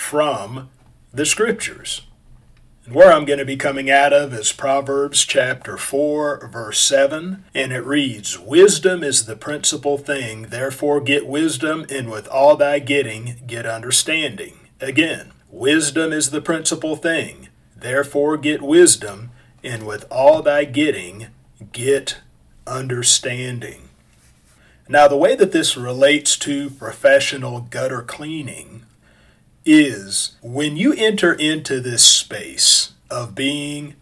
from the scriptures. And where I'm going to be coming out of is Proverbs chapter 4, verse 7, and it reads Wisdom is the principal thing, therefore get wisdom, and with all thy getting, get understanding. Again, wisdom is the principal thing, therefore get wisdom, and with all thy getting, get understanding. Now, the way that this relates to professional gutter cleaning is when you enter into this space of being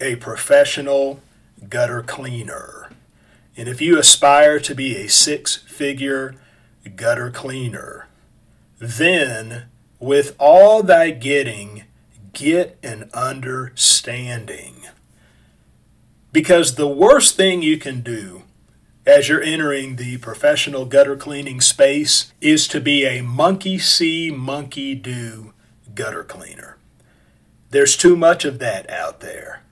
a professional gutter cleaner, and if you aspire to be a six figure gutter cleaner, then with all thy getting, get an understanding. Because the worst thing you can do as you're entering the professional gutter cleaning space is to be a monkey see, monkey do gutter cleaner. There's too much of that out there.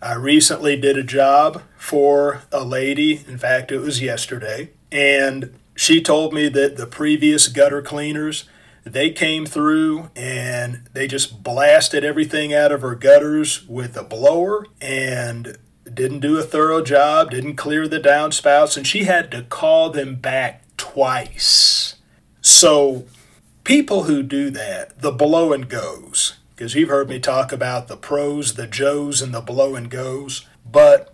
I recently did a job for a lady, in fact, it was yesterday, and she told me that the previous gutter cleaners they came through and they just blasted everything out of her gutters with a blower and didn't do a thorough job, didn't clear the downspouts, and she had to call them back twice. So, people who do that, the blow and goes, because you've heard me talk about the pros, the Joes, and the blow and goes, but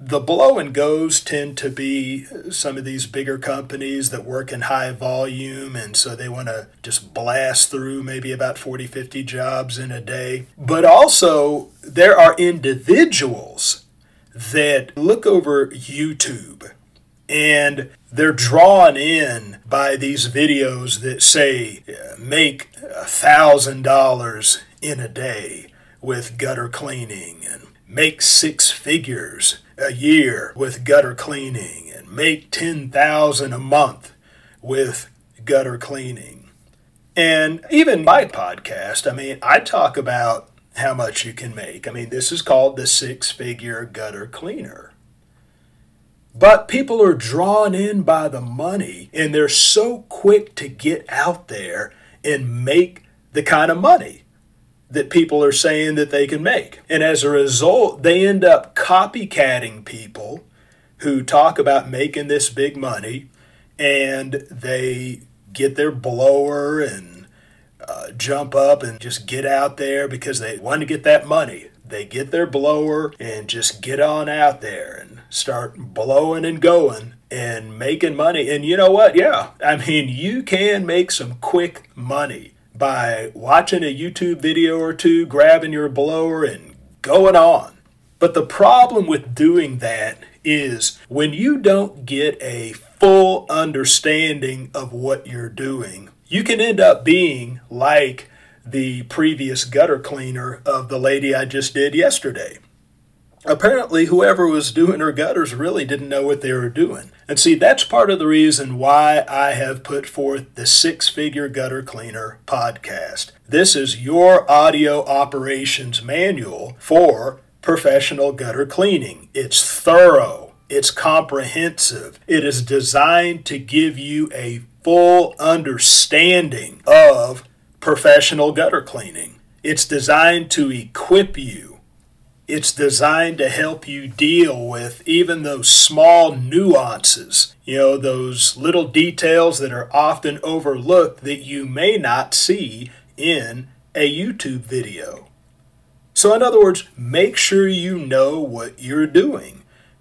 the blow and goes tend to be some of these bigger companies that work in high volume and so they want to just blast through maybe about 40 50 jobs in a day but also there are individuals that look over YouTube and they're drawn in by these videos that say make a thousand dollars in a day with gutter cleaning and make six figures a year with gutter cleaning and make 10,000 a month with gutter cleaning. And even my podcast, I mean, I talk about how much you can make. I mean, this is called the six figure gutter cleaner. But people are drawn in by the money and they're so quick to get out there and make the kind of money that people are saying that they can make. And as a result, they end up copycatting people who talk about making this big money and they get their blower and uh, jump up and just get out there because they want to get that money. They get their blower and just get on out there and start blowing and going and making money. And you know what? Yeah, I mean, you can make some quick money by watching a YouTube video or two, grabbing your blower, and going on. But the problem with doing that is when you don't get a full understanding of what you're doing, you can end up being like the previous gutter cleaner of the lady I just did yesterday. Apparently, whoever was doing her gutters really didn't know what they were doing. And see, that's part of the reason why I have put forth the Six Figure Gutter Cleaner podcast. This is your audio operations manual for professional gutter cleaning. It's thorough, it's comprehensive, it is designed to give you a full understanding of professional gutter cleaning. It's designed to equip you. It's designed to help you deal with even those small nuances, you know, those little details that are often overlooked that you may not see in a YouTube video. So, in other words, make sure you know what you're doing.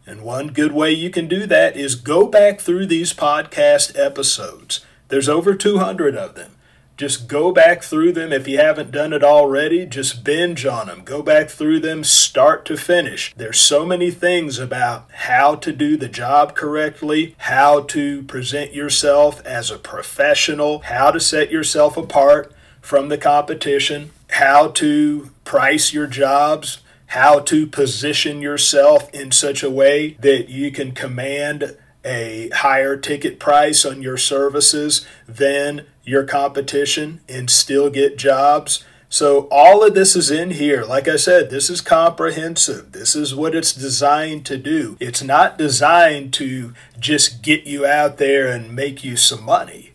And one good way you can do that is go back through these podcast episodes. There's over 200 of them. Just go back through them. If you haven't done it already, just binge on them. Go back through them start to finish. There's so many things about how to do the job correctly, how to present yourself as a professional, how to set yourself apart from the competition, how to price your jobs, how to position yourself in such a way that you can command a higher ticket price on your services than your competition and still get jobs. So, all of this is in here. Like I said, this is comprehensive. This is what it's designed to do. It's not designed to just get you out there and make you some money.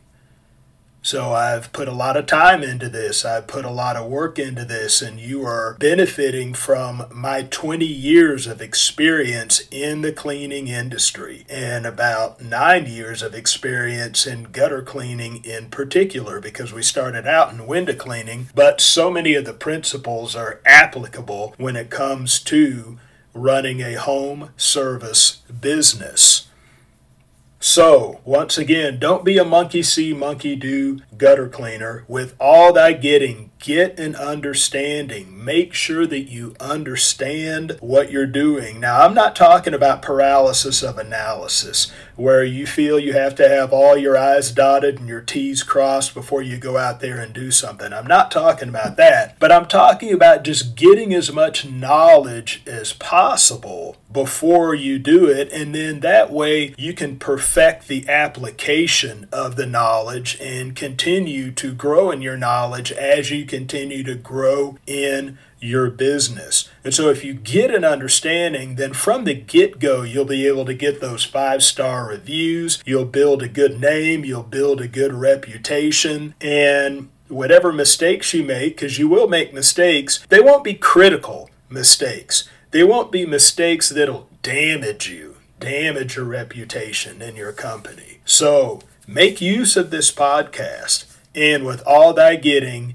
So I've put a lot of time into this. I've put a lot of work into this, and you are benefiting from my 20 years of experience in the cleaning industry and about nine years of experience in gutter cleaning in particular because we started out in window cleaning, but so many of the principles are applicable when it comes to running a home service business. So, once again, don't be a monkey see, monkey do gutter cleaner. With all that getting, get an understanding. Make sure that you understand what you're doing. Now, I'm not talking about paralysis of analysis, where you feel you have to have all your I's dotted and your T's crossed before you go out there and do something. I'm not talking about that, but I'm talking about just getting as much knowledge as possible before you do it, and then that way you can perfect the application of the knowledge and continue to grow in your knowledge as you continue to grow in your business. And so, if you get an understanding, then from the get go, you'll be able to get those five star reviews. You'll build a good name, you'll build a good reputation, and whatever mistakes you make, because you will make mistakes, they won't be critical mistakes they won't be mistakes that'll damage you, damage your reputation in your company. So make use of this podcast, and with all thy getting,